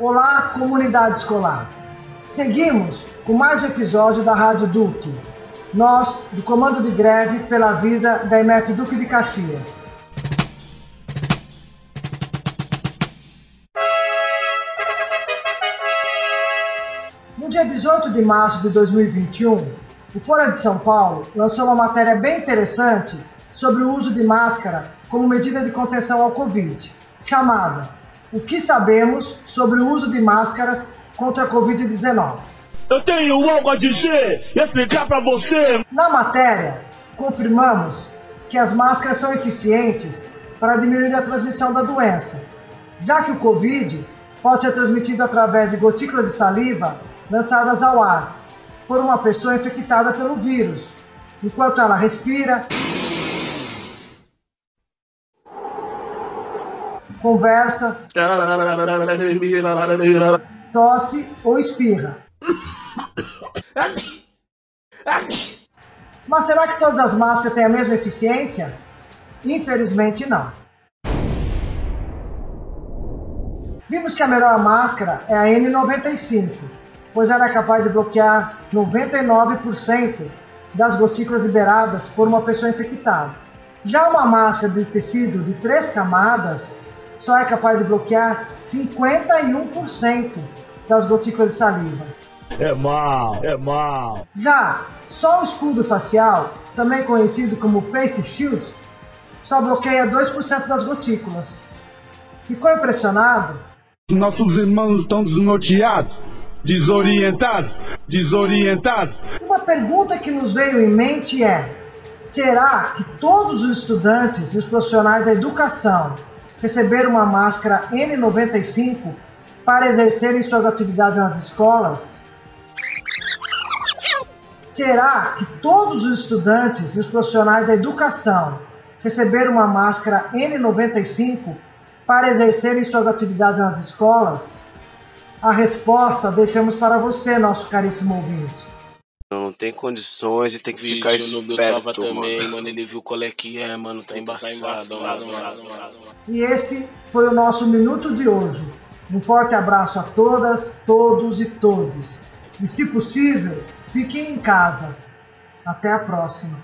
Olá, comunidade escolar. Seguimos com mais um episódio da Rádio Duque. Nós, do Comando de Greve pela Vida da MF Duque de Caxias. No dia 18 de março de 2021, o Folha de São Paulo lançou uma matéria bem interessante sobre o uso de máscara como medida de contenção ao Covid, chamada O que sabemos sobre o uso de máscaras contra a Covid-19. Eu tenho algo a dizer e explicar para você. Na matéria, confirmamos que as máscaras são eficientes para diminuir a transmissão da doença, já que o Covid pode ser transmitido através de gotículas de saliva lançadas ao ar por uma pessoa infectada pelo vírus, enquanto ela respira, conversa, tosse ou espirra. Mas será que todas as máscaras têm a mesma eficiência? Infelizmente não. Vimos que a melhor máscara é a N95, pois ela é capaz de bloquear 99% das gotículas liberadas por uma pessoa infectada. Já uma máscara de tecido de três camadas só é capaz de bloquear 51% das gotículas de saliva. É mal, é mal. Já só o escudo facial, também conhecido como Face Shield, só bloqueia 2% das gotículas. Ficou impressionado? Nossos irmãos estão desnorteados, desorientados, desorientados. Uma pergunta que nos veio em mente é: será que todos os estudantes e os profissionais da educação receberam uma máscara N95 para exercerem suas atividades nas escolas? Será que todos os estudantes e os profissionais da educação receberam uma máscara N95 para exercerem suas atividades nas escolas? A resposta deixamos para você, nosso caríssimo ouvinte. Tem condições e tem que Vixe, ficar esperto, também, mano. mano. Ele viu qual é que é, mano. Tá embaçado, embaçado, mano. E esse foi o nosso minuto de hoje. Um forte abraço a todas, todos e todes. E se possível, fiquem em casa. Até a próxima.